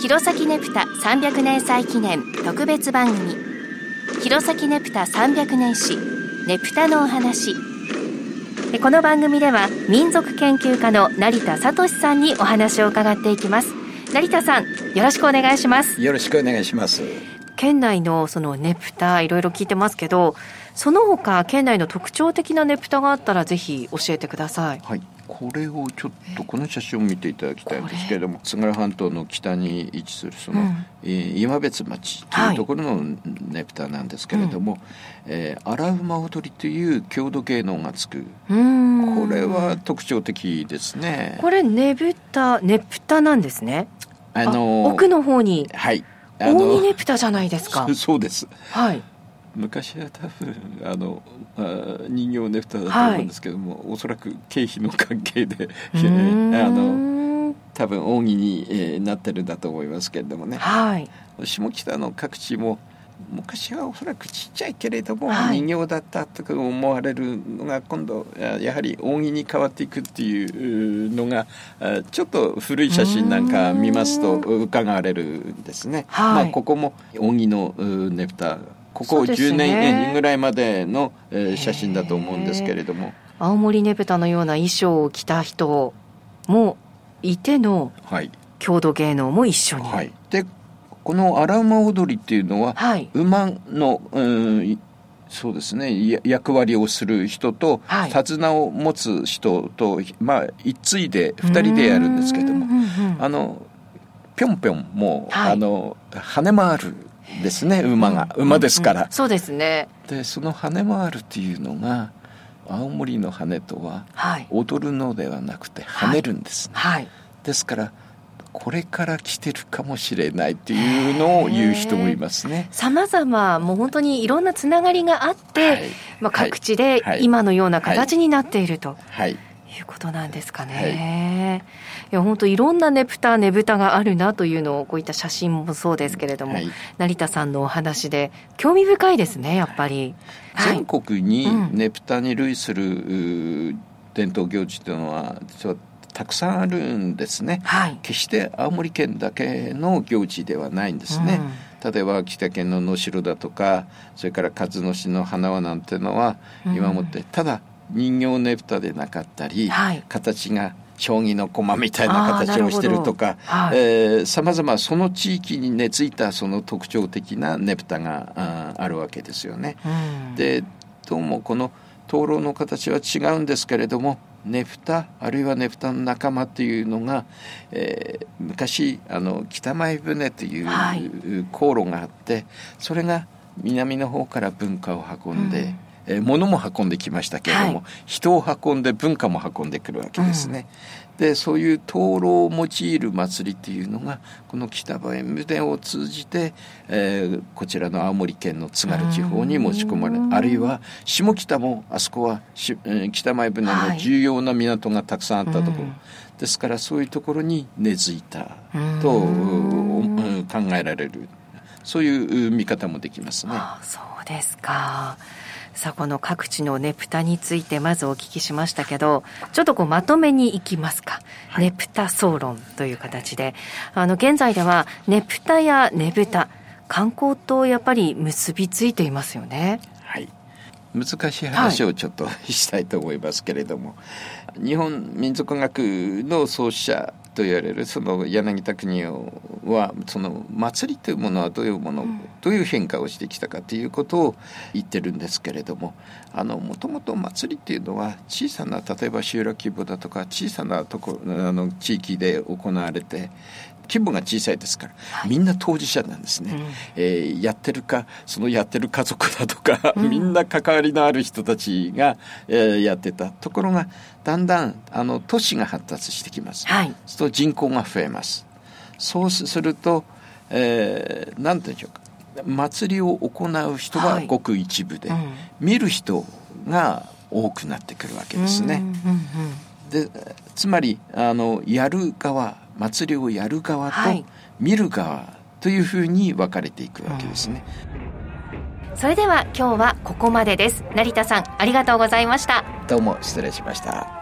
弘前ねぷた300年祭記念特別番組。弘前ねぷた300年史ねぷたのお話。この番組では民族研究家の成田聡さんにお話を伺っていきます。成田さんよろしくお願いします。よろしくお願いします。県内のそのねぷたいろいろ聞いてますけどその他県内の特徴的なねぷたがあったらぜひ教えてください。はいこれをちょっとこの写真を見ていただきたいんですけれども津軽半島の北に位置するその、うん、えー、今別町というところのねぷたなんですけれども、はい、えー、荒馬踊りという郷土芸能がつく。これは特徴的ですね。これねぶたねぷたなんですね。あの奥の方に。はい。大木ねぷたじゃないですか。そうです。はい昔は多分あのあ人形ねぷただと思うんですけども、はい、おそらく経費の関係であの多分扇に、えー、なってるんだと思いますけれどもね、はい、下北の各地も昔はおそらくちっちゃいけれども、はい、人形だったとか思われるのが今度やはり扇に変わっていくっていうのがちょっと古い写真なんか見ますと伺われるんですね。まあ、ここも扇のねぷたここ10年ぐらいまでの、えー、写真だと思うんですけれども。青森ねぶたのような衣装を着た人もいての郷土芸能も一緒に、はい、でこの荒馬踊りっていうのは、はい、馬の、うん、そうですね。役割をする人と、はい、手綱を持つ人とまあ一対で2人でやるんですけども。あのぴょんぴょんもう、はい、あの跳ね回るですね馬が、馬ですから、そうですね。でその跳ね回るっていうのが青森の羽とは踊るのではなくて跳ねるんです、ね、はい、ですからこれから来てるかもしれないっていうのを言う人もいますね。さまざまもう本当にいろんなつながりがあって、はい、まあ、各地で今のような形になっていると。はい、いうことなんですかね。はい。いや本当いろんなねぷたねぶたがあるなというのをこういった写真もそうですけれども、はい、成田さんのお話で興味深いですねやっぱり。はい、全国にねぷたに類する伝統行事というのはたくさんあるんですね、はい、決して青森県だけの行事ではないんですね。うん、例えば秋田県の能代だとかそれから鹿角市の花輪なんていうのは今もって、ただ人形ねぷたでなかったり、はい、形が将棋の駒みたいな形をしてるとかさまざまその地域に根付いたその特徴的なねぷたがああるわけですよね。うん、でどうもこの灯籠の形は違うんですけれどもねぷたあるいはねぷたの仲間っていうのが、えー、昔あの北前船という航路があって、はい、それが南の方から文化を運んで、うんえー、物も運んできましたけれども、はい、人を運んで文化も運んでくるわけですね。うん、でそういう灯籠を用いる祭りっていうのがこの北前船を通じて、えー、こちらの青森県の津軽地方に持ち込まれあるいは下北もあそこはし、えー、北前船の重要な港がたくさんあったところ。はいですからそういうところに根付いたと考えられるそういう見方もできますね。そうですか。さあこの各地のねぷたについてまずお聞きしましたけどちょっとこうまとめにいきますか、はい、ねぷた総論という形であの現在ではねぷたやねぶた観光とやっぱり結びついていますよね。難しい話をちょっと、したいと思いますけれども。日本民族学の創始者と言われるその柳田国男はその祭りというものはどういうもの、うん、どういう変化をしてきたかということを言ってるんですけれども。もともと祭りっていうのは小さな例えば集落規模だとか小さなとこあの地域で行われて規模が小さいですから、はい、みんな当事者なんですね、うん、えー、やってるかそのやってる家族だとか、うん、みんな関わりのある人たちが、えー、やってた。ところがだんだんあの都市が発達してきます、はい、そうすると人口が増えます。そうすると、えー、なんていうんでしょうか。祭りを行う人はごく一部で、はいうん、見る人が多くなってくるわけですね。でつまりあのやる側祭りをやる側と見る側というふうに分かれていくわけですね。うん、それでは今日はここまでです。成田さんありがとうございました。どうも失礼しました。